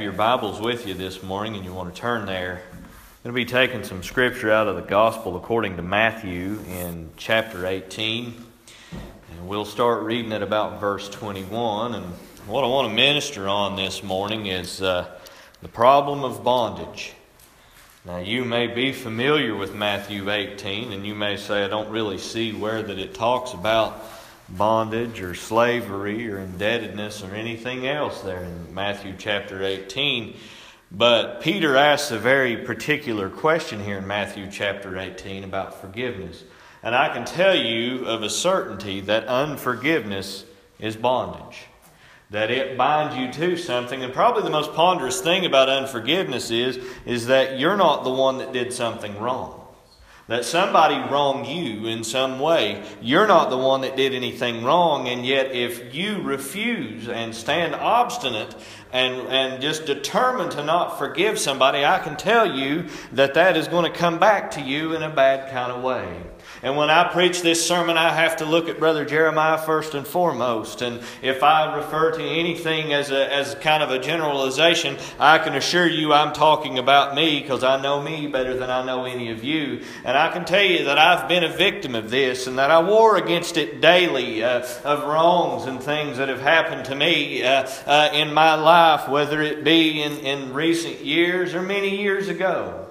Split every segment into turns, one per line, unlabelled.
your Bibles with you this morning and you want to turn there, I'm going to be taking some scripture out of the Gospel according to Matthew in chapter 18. And we'll start reading at about verse 21. And what I want to minister on this morning is uh, the problem of bondage. Now, you may be familiar with Matthew 18, and you may say, I don't really see where that it talks about bondage or slavery or indebtedness or anything else there in Matthew chapter 18. But Peter asks a very particular question here in Matthew chapter 18 about forgiveness. And I can tell you of a certainty that unforgiveness is bondage. That it binds you to something. And probably the most ponderous thing about unforgiveness is, is that you're not the one that did something wrong that somebody wronged you in some way. You're not the one that did anything wrong, and yet if you refuse and stand obstinate and, and just determined to not forgive somebody, I can tell you that that is going to come back to you in a bad kind of way. And when I preach this sermon, I have to look at Brother Jeremiah first and foremost. And if I refer to anything as, a, as kind of a generalization, I can assure you I'm talking about me because I know me better than I know any of you. And I can tell you that I've been a victim of this and that I war against it daily uh, of wrongs and things that have happened to me uh, uh, in my life, whether it be in, in recent years or many years ago.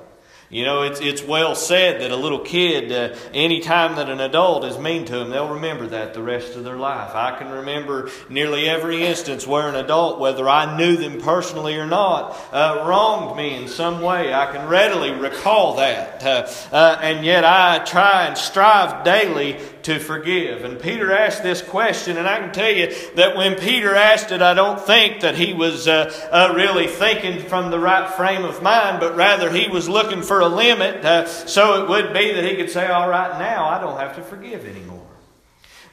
You know, it's, it's well said that a little kid, uh, any time that an adult is mean to them, they'll remember that the rest of their life. I can remember nearly every instance where an adult, whether I knew them personally or not, uh, wronged me in some way. I can readily recall that. Uh, uh and yet I try and strive daily to forgive. And Peter asked this question, and I can tell you that when Peter asked it, I don't think that he was uh, uh, really thinking from the right frame of mind, but rather he was looking for a limit uh, so it would be that he could say, All right, now I don't have to forgive anymore.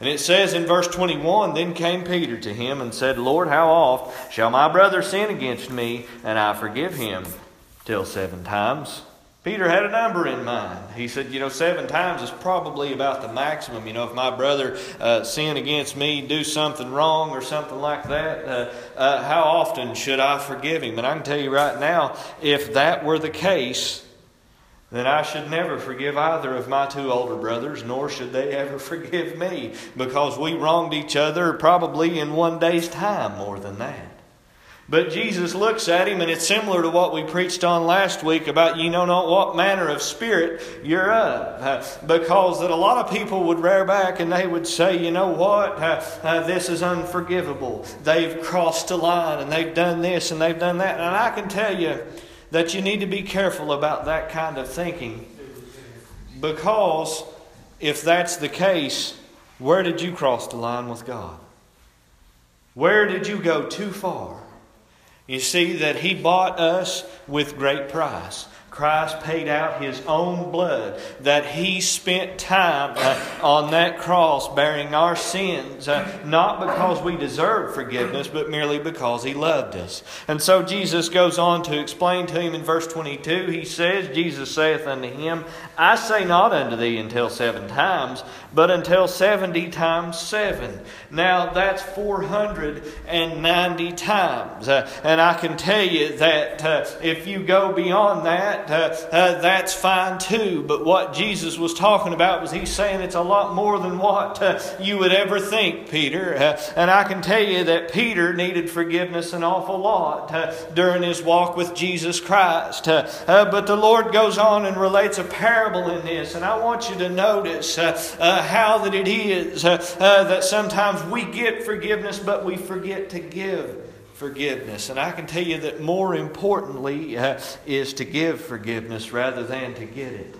And it says in verse 21 Then came Peter to him and said, Lord, how oft shall my brother sin against me, and I forgive him? Till seven times. Peter had a number in mind. He said, you know, seven times is probably about the maximum. You know, if my brother uh, sin against me, do something wrong or something like that, uh, uh, how often should I forgive him? And I can tell you right now, if that were the case, then I should never forgive either of my two older brothers, nor should they ever forgive me, because we wronged each other probably in one day's time more than that. But Jesus looks at him, and it's similar to what we preached on last week about you know not what manner of spirit you're of. Because that a lot of people would rear back and they would say, you know what, uh, uh, this is unforgivable. They've crossed a line and they've done this and they've done that. And I can tell you that you need to be careful about that kind of thinking. Because if that's the case, where did you cross the line with God? Where did you go too far? You see that He bought us with great price. Christ paid out his own blood, that he spent time uh, on that cross bearing our sins, uh, not because we deserved forgiveness, but merely because he loved us. And so Jesus goes on to explain to him in verse 22. He says, Jesus saith unto him, I say not unto thee until seven times, but until 70 times seven. Now that's 490 times. Uh, and I can tell you that uh, if you go beyond that, uh, uh, that's fine too. But what Jesus was talking about was he's saying it's a lot more than what uh, you would ever think, Peter. Uh, and I can tell you that Peter needed forgiveness an awful lot uh, during his walk with Jesus Christ. Uh, but the Lord goes on and relates a parable in this. And I want you to notice how that it is that sometimes we get forgiveness, but we forget to give forgiveness. And I can tell you that more importantly uh, is to give forgiveness rather than to get it.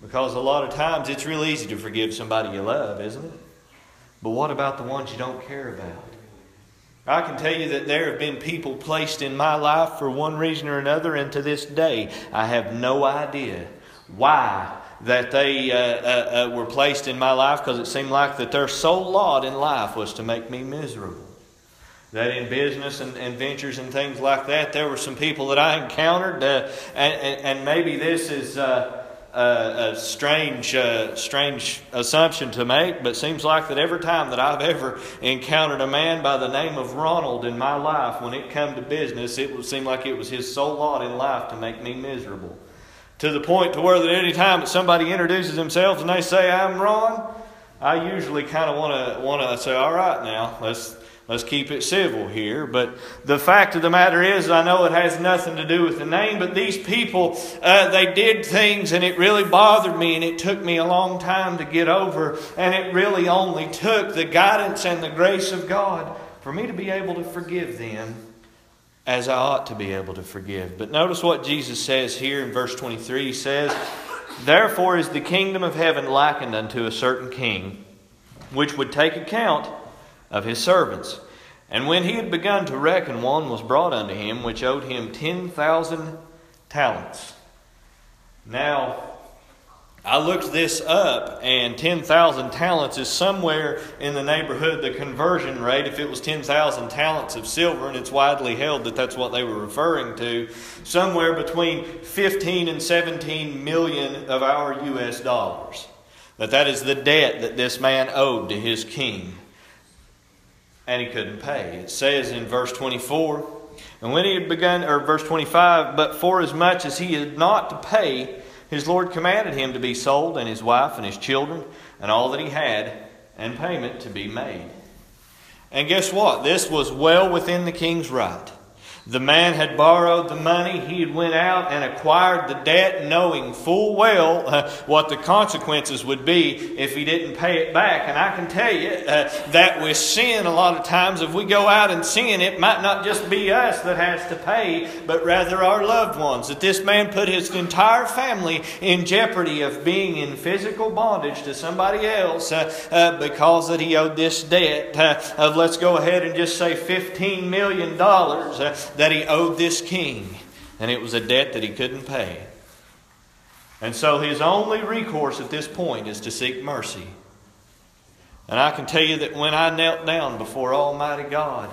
Because a lot of times it's real easy to forgive somebody you love, isn't it? But what about the ones you don't care about? I can tell you that there have been people placed in my life for one reason or another, and to this day, I have no idea why that they uh, uh, uh were placed in my life because it seemed like that their sole lot in life was to make me miserable that in business and, and, ventures and things like that, there were some people that I encountered, uh, and, and, and, maybe this is uh, uh, a, strange, uh, strange assumption to make, but seems like that every time that I've ever encountered a man by the name of Ronald in my life, when it come to business, it would seem like it was his sole lot in life to make me miserable. To the point to where that any time that somebody introduces themselves and they say, I'm Ron, I usually kind of want to want to say, all right now, let's Let's keep it civil here. But the fact of the matter is, I know it has nothing to do with the name, but these people, uh, they did things and it really bothered me and it took me a long time to get over. And it really only took the guidance and the grace of God for me to be able to forgive them as I ought to be able to forgive. But notice what Jesus says here in verse 23. He says, Therefore is the kingdom of heaven likened unto a certain king, which would take account of his servants. And when he had begun to reckon, one was brought unto him which owed him ten thousand talents. Now, I looked this up, and 10,000 talents is somewhere in the neighborhood, the conversion rate, if it was 10,000 talents of silver, and it's widely held that that's what they were referring to, somewhere between 15 and 17 million of our U.S. dollars. That that is the debt that this man owed to his king and he couldn't pay. It says in verse 24, and when he had begun, or verse 25, but for as much as he had not to pay, his Lord commanded him to be sold, and his wife and his children, and all that he had, and payment to be made. And guess what? This was well within the king's right. The man had borrowed the money. He had went out and acquired the debt, knowing full well uh, what the consequences would be if he didn't pay it back. And I can tell you uh, that with sin, a lot of times, if we go out and sin, it might not just be us that has to pay, but rather our loved ones. That this man put his entire family in jeopardy of being in physical bondage to somebody else uh, uh because that he owed this debt uh, of, let's go ahead and just say $15 million uh, that he owed this king, and it was a debt that he couldn't pay. And so his only recourse at this point is to seek mercy. And I can tell you that when I knelt down before Almighty God,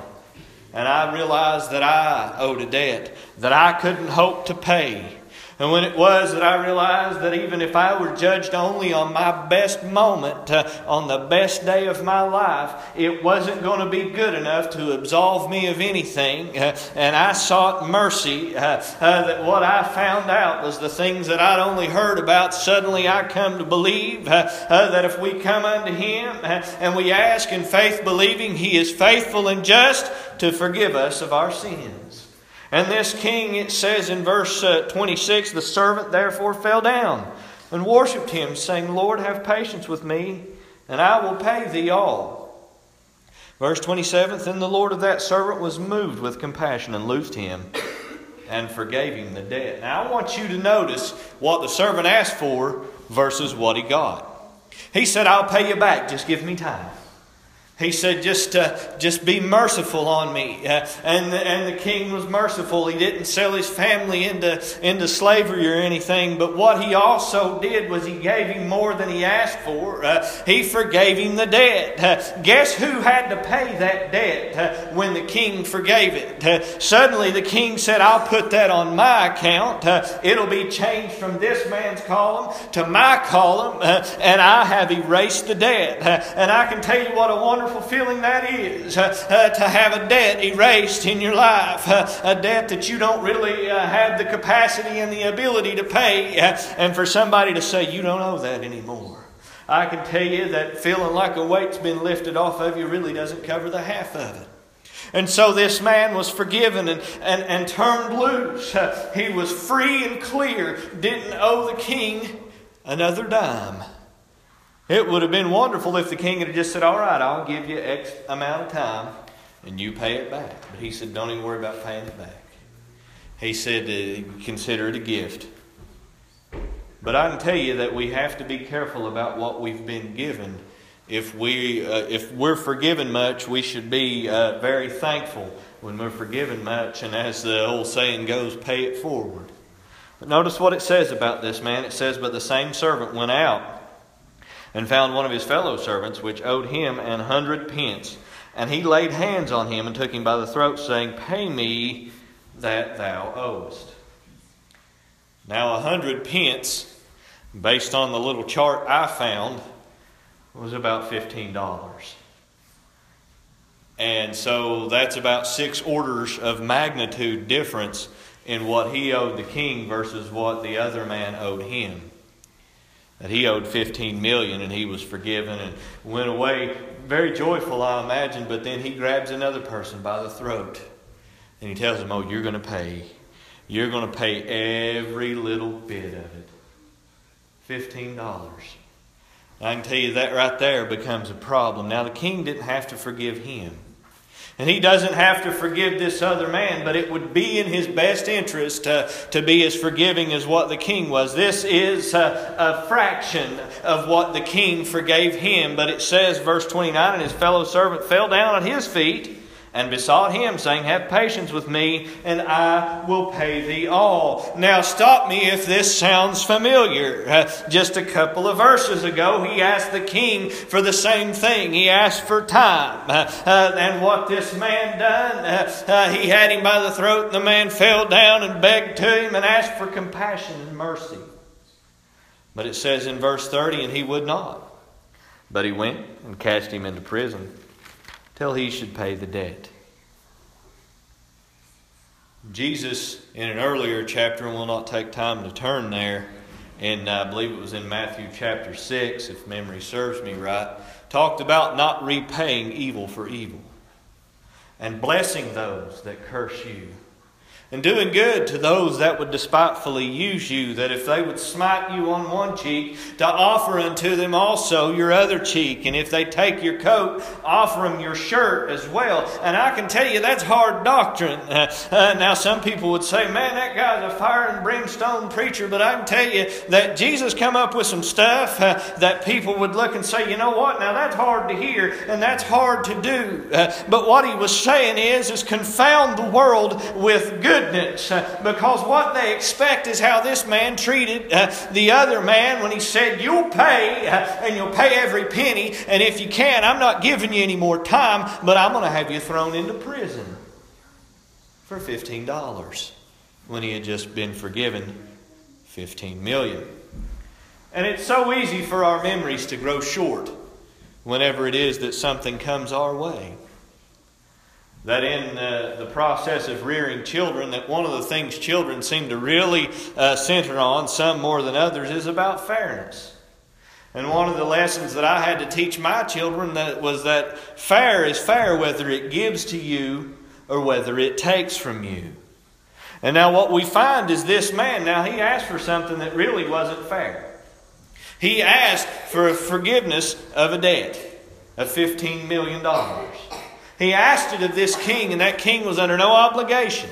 and I realized that I owed a debt that I couldn't hope to pay, and when it was that I realized that even if I were judged only on my best moment, uh, on the best day of my life, it wasn't going to be good enough to absolve me of anything. Uh, and I sought mercy. Uh, uh, that what I found out was the things that I'd only heard about. Suddenly I come to believe uh, uh, that if we come unto Him and we ask in faith, believing He is faithful and just to forgive us of our sins. And this king, it says in verse uh, 26, the servant therefore fell down and worshipped him, saying, Lord, have patience with me, and I will pay thee all. Verse 27 Then the Lord of that servant was moved with compassion and loosed him and forgave him the debt. Now I want you to notice what the servant asked for versus what he got. He said, I'll pay you back, just give me time. He said, just, uh, just be merciful on me. Uh, and, the, and the king was merciful. He didn't sell his family into, into slavery or anything. But what he also did was he gave him more than he asked for. Uh, he forgave him the debt. Uh, guess who had to pay that debt uh, when the king forgave it? Uh, suddenly the king said, I'll put that on my account. it'll be changed from this man's column to my column. and I have erased the debt. and I can tell you what a wonderful wonderful feeling that is uh, uh, to have a debt erased in your life, uh, a debt that you don't really uh, have the capacity and the ability to pay, uh, and for somebody to say, You don't owe that anymore. I can tell you that feeling like a weight's been lifted off of you really doesn't cover the half of it. And so this man was forgiven and, and, and turned loose. Uh, he was free and clear, didn't owe the king another dime. It would have been wonderful if the king had just said, All right, I'll give you X amount of time and you pay it back. But he said, Don't even worry about paying it back. He said, uh, Consider it a gift. But I can tell you that we have to be careful about what we've been given. If, we, uh, if we're forgiven much, we should be uh, very thankful when we're forgiven much. And as the old saying goes, pay it forward. But notice what it says about this man. It says, But the same servant went out and found one of his fellow servants which owed him an hundred pence. And he laid hands on him and took him by the throat, saying, Pay me that thou owest. Now, a hundred pence based on the little chart I found, was about $15. And so that's about six orders of magnitude difference in what he owed the king versus what the other man owed him. That he owed 15 million and he was forgiven and went away very joyful, I imagine, but then he grabs another person by the throat and he tells him, Oh, you're going to pay. You're going to pay every little bit of it. $15. I can tell you that right there becomes a problem. Now, the king didn't have to forgive him. And he doesn't have to forgive this other man, but it would be in his best interest to, to be as forgiving as what the king was. This is a, a fraction of what the king forgave him. But it says, verse 29, and his fellow servant fell down at his feet and besought him, saying, Have patience with me, and I will pay thee all. Now, stop me if this sounds familiar. Uh, just a couple of verses ago, he asked the king for the same thing. He asked for time. Uh, and what this man done, uh, he had him by the throat, and the man fell down and begged to him and asked for compassion and mercy. But it says in verse 30, and he would not. But he went and cast him into prison till he should pay the debt. Jesus, in an earlier chapter, and we'll not take time to turn there, and I believe it was in Matthew chapter 6, if memory serves me right, talked about not repaying evil for evil and blessing those that curse you and doing good to those that would despitefully use you, that if they would smite you on one cheek, to offer unto them also your other cheek. And if they take your coat, offer them your shirt as well. And I can tell you that's hard doctrine. Uh, uh, now, some people would say, man, that guy's a fire and brimstone preacher, but I can tell you that Jesus come up with some stuff uh, that people would look and say, you know what, now that's hard to hear and that's hard to do. Uh, but what he was saying is, is confound the world with good goodness uh, because what they expect is how this man treated uh, the other man when he said, You'll pay uh, and you'll pay every penny, and if you can, I'm not giving you any more time, but I'm going to have you thrown into prison for $15 when he had just been forgiven 15 million. And it's so easy for our memories to grow short whenever it is that something comes our way that in uh, the process of rearing children that one of the things children seem to really uh, center on some more than others is about fairness. And one of the lessons that i had to teach my children that was that fair is fair whether it gives to you or whether it takes from you. And now what we find is this man now he asked for something that really wasn't fair. He asked for forgiveness of a debt of $15 million he asked it of this king, and that king was under no obligation.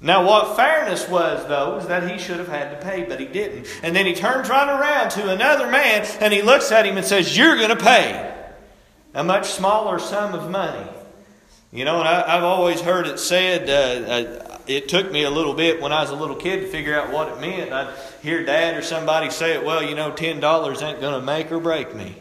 Now, what fairness was, though, is that he should have had to pay, but he didn't. And then he turns right around to another man and he looks at him and says, You're going to pay a much smaller sum of money. You know, and I, have always heard it said, uh, uh, it took me a little bit when I was a little kid to figure out what it meant. I'd hear dad or somebody say it, Well, you know, $10 ain't going to make or break me.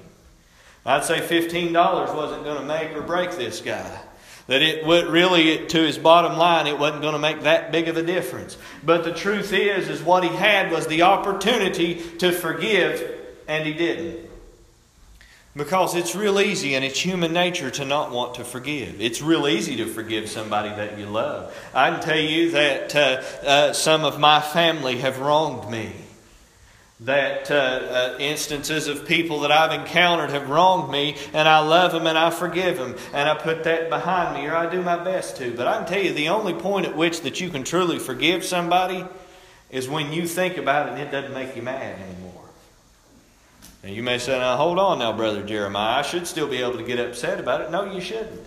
I'd say $15 wasn't going to make or break this guy. That it would really, to his bottom line, it wasn't going to make that big of a difference. But the truth is, is what he had was the opportunity to forgive, and he didn't. Because it's real easy and it's human nature to not want to forgive. It's real easy to forgive somebody that you love. I can tell you that uh, uh, some of my family have wronged me that uh, uh, instances of people that I've encountered have wronged me, and I love them and I forgive them, and I put that behind me, or I do my best to. But I can tell you, the only point at which that you can truly forgive somebody is when you think about it and it doesn't make you mad anymore. And you may say, "Now hold on, now, brother Jeremiah, I should still be able to get upset about it." No, you shouldn't.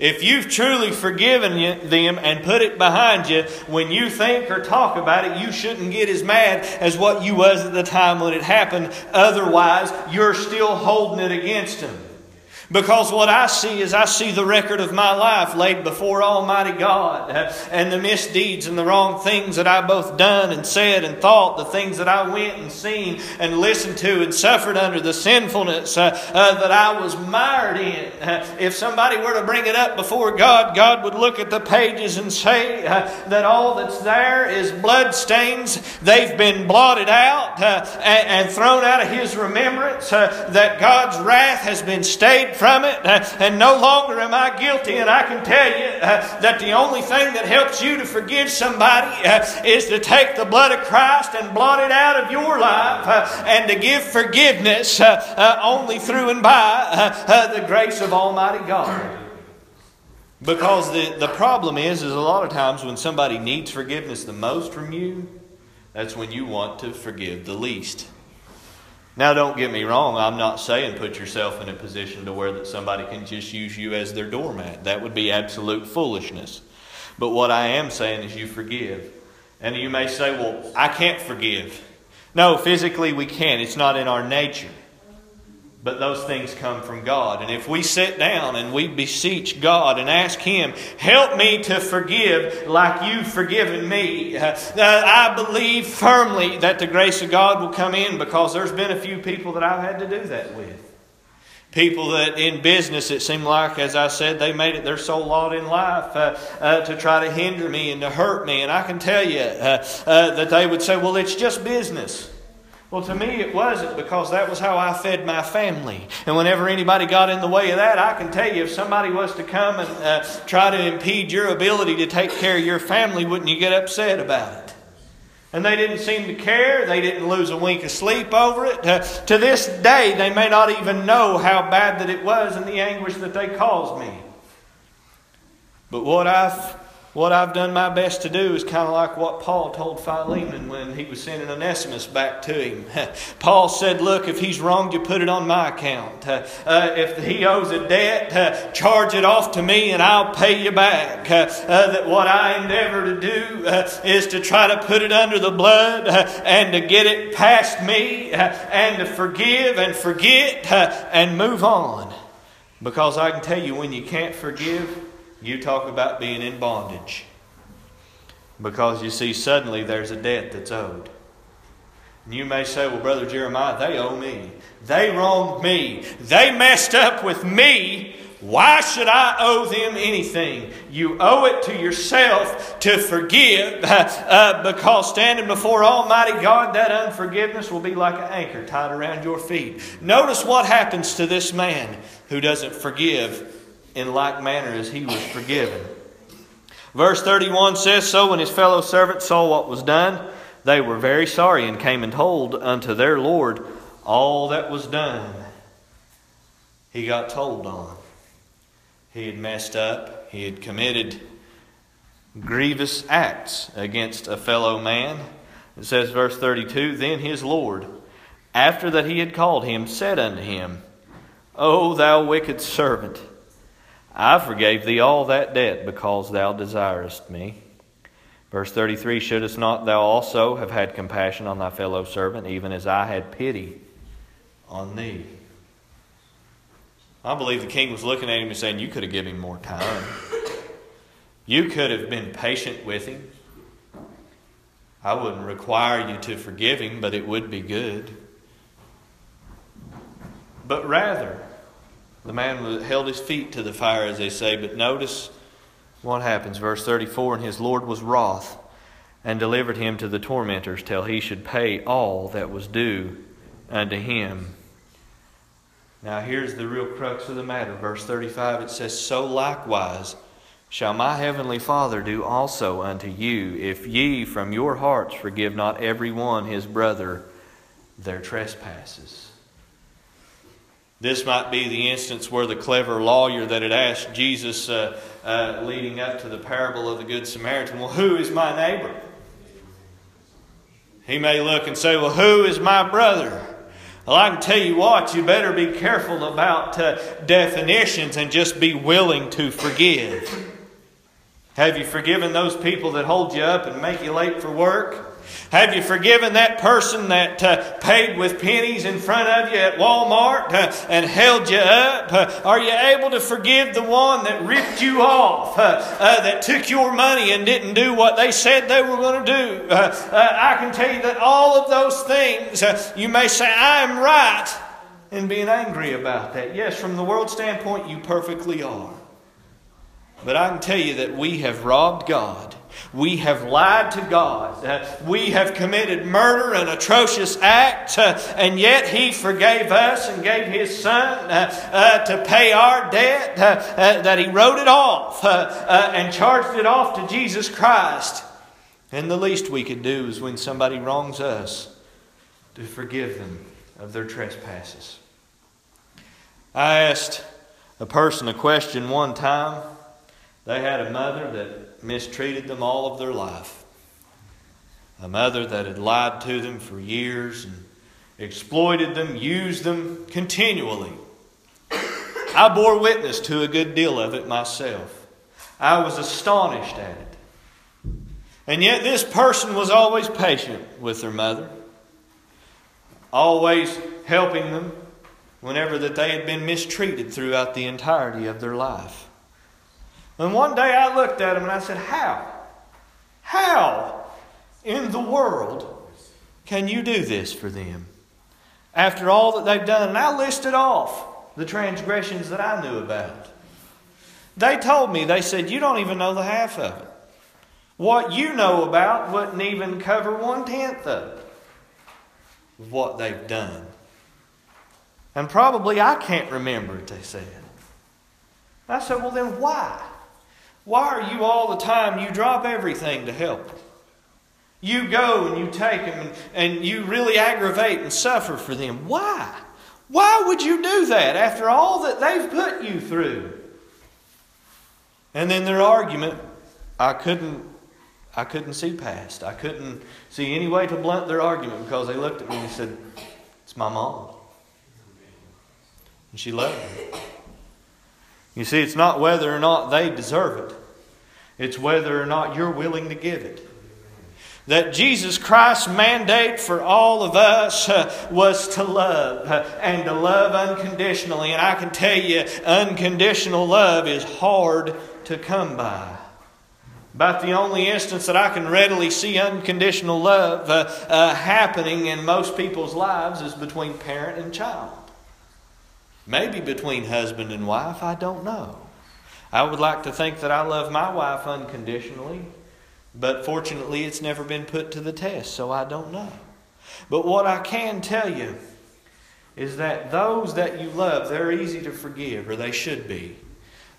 If you've truly forgiven them and put it behind you, when you think or talk about it, you shouldn't get as mad as what you was at the time when it happened. Otherwise, you're still holding it against them. Because what I see is I see the record of my life laid before Almighty God and the misdeeds and the wrong things that I both done and said and thought, the things that I went and seen and listened to and suffered under, the sinfulness uh, uh, that I was mired in. If somebody were to bring it up before God, God would look at the pages and say uh, that all that's there is blood stains. They've been blotted out uh, and, and, thrown out of His remembrance, uh, that God's wrath has been stayed from it, uh, and no longer am I guilty. And I can tell you uh, that the only thing that helps you to forgive somebody uh, is to take the blood of Christ and blot it out of your life and to give forgiveness only through and by the grace of Almighty God. Because the, the problem is, is a lot of times when somebody needs forgiveness the most from you, that's when you want to forgive the least. Now, don't get me wrong. I'm not saying put yourself in a position to where that somebody can just use you as their doormat. That would be absolute foolishness. But what I am saying is you forgive. And you may say, well, I can't forgive. No, physically we can. It's not in our nature. But those things come from God. And if we sit down and we beseech God and ask Him, help me to forgive like you've forgiven me, uh, I believe firmly that the grace of God will come in because there's been a few people that I've had to do that with. People that in business, it seemed like, as I said, they made it their sole lot in life uh, uh, to try to hinder me and to hurt me. And I can tell you uh, uh that they would say, well, it's just business. Well, to me, it wasn't because that was how I fed my family. And whenever anybody got in the way of that, I can tell you if somebody was to come and uh, try to impede your ability to take care of your family, wouldn't you get upset about it? And they didn't seem to care. They didn't lose a wink of sleep over it. Uh, to this day, they may not even know how bad that it was and the anguish that they caused me. But what I've what I've done my best to do is kind of like what Paul told Philemon when he was sending Onesimus back to him. Paul said, Look, if he's wronged you, put it on my account. Uh, uh, if he owes a debt, uh, charge it off to me and I'll pay you back. Uh, uh, that what I endeavor to do uh, is to try to put it under the blood and to get it past me and to forgive and forget and move on. Because I can tell you, when you can't forgive, you talk about being in bondage. Because you see, suddenly there's a debt that's owed. And you may say, well, Brother Jeremiah, they owe me. They wronged me. They messed up with me. Why should I owe them anything? You owe it to yourself to forgive uh, because standing before Almighty God, that unforgiveness will be like an anchor tied around your feet. Notice what happens to this man who doesn't forgive in like manner as he was forgiven. Verse 31 says So when his fellow servants saw what was done, they were very sorry and came and told unto their Lord all that was done. He got told on. He had messed up, he had committed grievous acts against a fellow man. It says, verse 32 Then his Lord, after that he had called him, said unto him, O thou wicked servant, I forgave thee all that debt because thou desirest me. Verse 33 Shouldst not thou also have had compassion on thy fellow servant, even as I had pity on thee? I believe the king was looking at him and saying, You could have given him more time. You could have been patient with him. I wouldn't require you to forgive him, but it would be good. But rather, the man held his feet to the fire, as they say, but notice what happens. Verse 34 And his Lord was wroth and delivered him to the tormentors till he should pay all that was due unto him. Now, here's the real crux of the matter. Verse 35 it says, So likewise shall my heavenly Father do also unto you, if ye from your hearts forgive not every one his brother their trespasses. This might be the instance where the clever lawyer that had asked Jesus, uh, uh, leading up to the parable of the Good Samaritan, Well, who is my neighbor? He may look and say, Well, who is my brother? Well, I can tell you what, you better be careful about uh, definitions and just be willing to forgive. Have you forgiven those people that hold you up and make you late for work? Have you forgiven that person that uh, paid with pennies in front of you at Walmart uh, and held you up? Uh, are you able to forgive the one that ripped you off, uh, uh, that took your money and didn't do what they said they were going to do? Uh, I can tell you that all of those things, you may say, I am right in being angry about that. Yes, from the world standpoint, you perfectly are. But I can tell you that we have robbed God we have lied to God. We have committed murder, an atrocious act, and yet He forgave us and gave His Son uh, uh to pay our debt, uh, that He wrote it off and charged it off to Jesus Christ. And the least we could do is when somebody wrongs us to forgive them of their trespasses. I asked a person a question one time. They had a mother that mistreated them all of their life. A mother that had lied to them for years and exploited them, used them continually. I bore witness to a good deal of it myself. I was astonished at it. And yet, this person was always patient with their mother, always helping them whenever that they had been mistreated throughout the entirety of their life. And one day I looked at him and I said, How? How in the world can you do this for them? After all that they've done. And I listed off the transgressions that I knew about. They told me, they said, You don't even know the half of it. What you know about wouldn't even cover one tenth of. What they've done. And probably I can't remember it, they said. I said, Well, then why? Why are you all the time, you drop everything to help? You go and you take them and, you really aggravate and suffer for them. Why? Why would you do that after all that they've put you through? And then their argument, I couldn't I couldn't see past. I couldn't see any way to blunt their argument because they looked at me and said, It's my mom. And she loved me. You see, it's not whether or not they deserve it. It's whether or not you're willing to give it. That Jesus Christ's mandate for all of us uh, was to love uh, and to love unconditionally. And I can tell you, unconditional love is hard to come by. About the only instance that I can readily see unconditional love uh, uh happening in most people's lives is between parent and child. Maybe between husband and wife, I don't know. I would like to think that I love my wife unconditionally, but fortunately it's never been put to the test, so I don't know. But what I can tell you is that those that you love, they're easy to forgive, or they should be.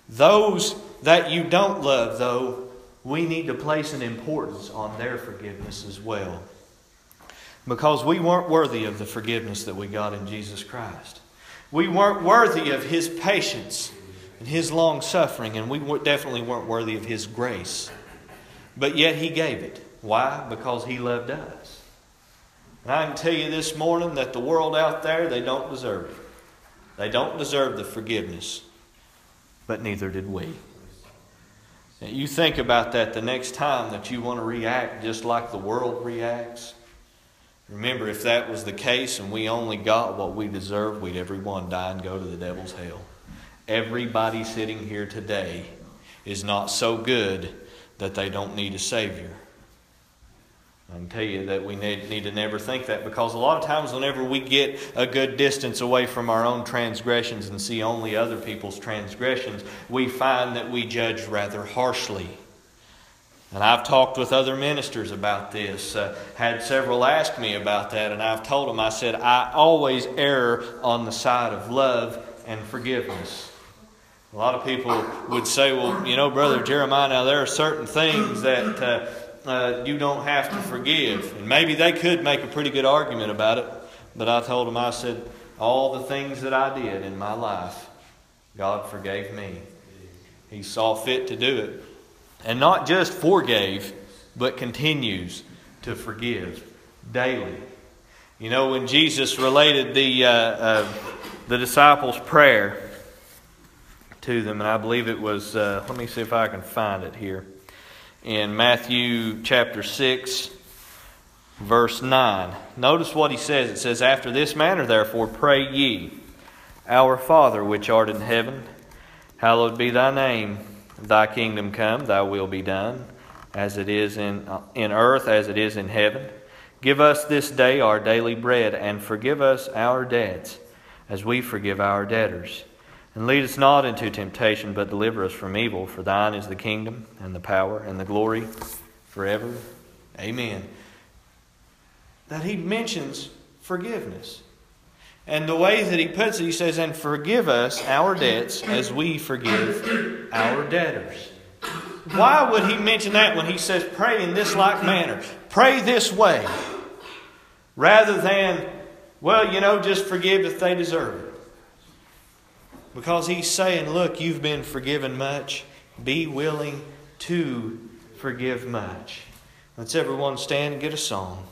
Those that you don't love, though, we need to place an importance on their forgiveness as well. Because we weren't worthy of the forgiveness that we got in Jesus Christ. We weren't worthy of His patience and his long suffering, and we definitely weren't worthy of his grace. But yet he gave it. Why? Because he loved us. And I can tell you this morning that the world out there, they don't deserve it. They don't deserve the forgiveness, but neither did we. You think about that the next time that you want to react just like the world reacts. Remember, if that was the case and we only got what we deserved, we'd everyone die and go to the devil's hell everybody sitting here today is not so good that they don't need a Savior. I can tell you that we need, need, to never think that because a lot of times, whenever we get a good distance away from our own transgressions and see only other people's transgressions, we find that we judge rather harshly. And I've talked with other ministers about this, uh, had several ask me about that, and I've told them, I said, I always err on the side of love and forgiveness. A lot of people would say, well, you know, Brother Jeremiah, now there are certain things that uh, uh, you don't have to forgive. And maybe they could make a pretty good argument about it. But I told them, I said, all the things that I did in my life, God forgave me. He saw fit to do it. And not just forgave, but continues to forgive daily. You know, when Jesus related the, uh, uh the disciples' prayer, to them, and I believe it was, uh, let me see if I can find it here. In Matthew chapter 6, verse 9. Notice what he says. It says, After this manner, therefore, pray ye, Our Father which art in heaven, hallowed be thy name. Thy kingdom come, thy will be done, as it is in, in earth as it is in heaven. Give us this day our daily bread, and forgive us our debts, as we forgive our debtors. And lead us not into temptation, but deliver us from evil. For thine is the kingdom, and the power, and the glory forever. Amen. That he mentions forgiveness. And the way that he puts it, he says, And forgive us our debts as we forgive our debtors. Why would he mention that when he says, Pray in this like manner? Pray this way. Rather than, well, you know, just forgive if they deserve it. Because he's saying, Look, you've been forgiven much. Be willing to forgive much. Let's everyone stand and get a song.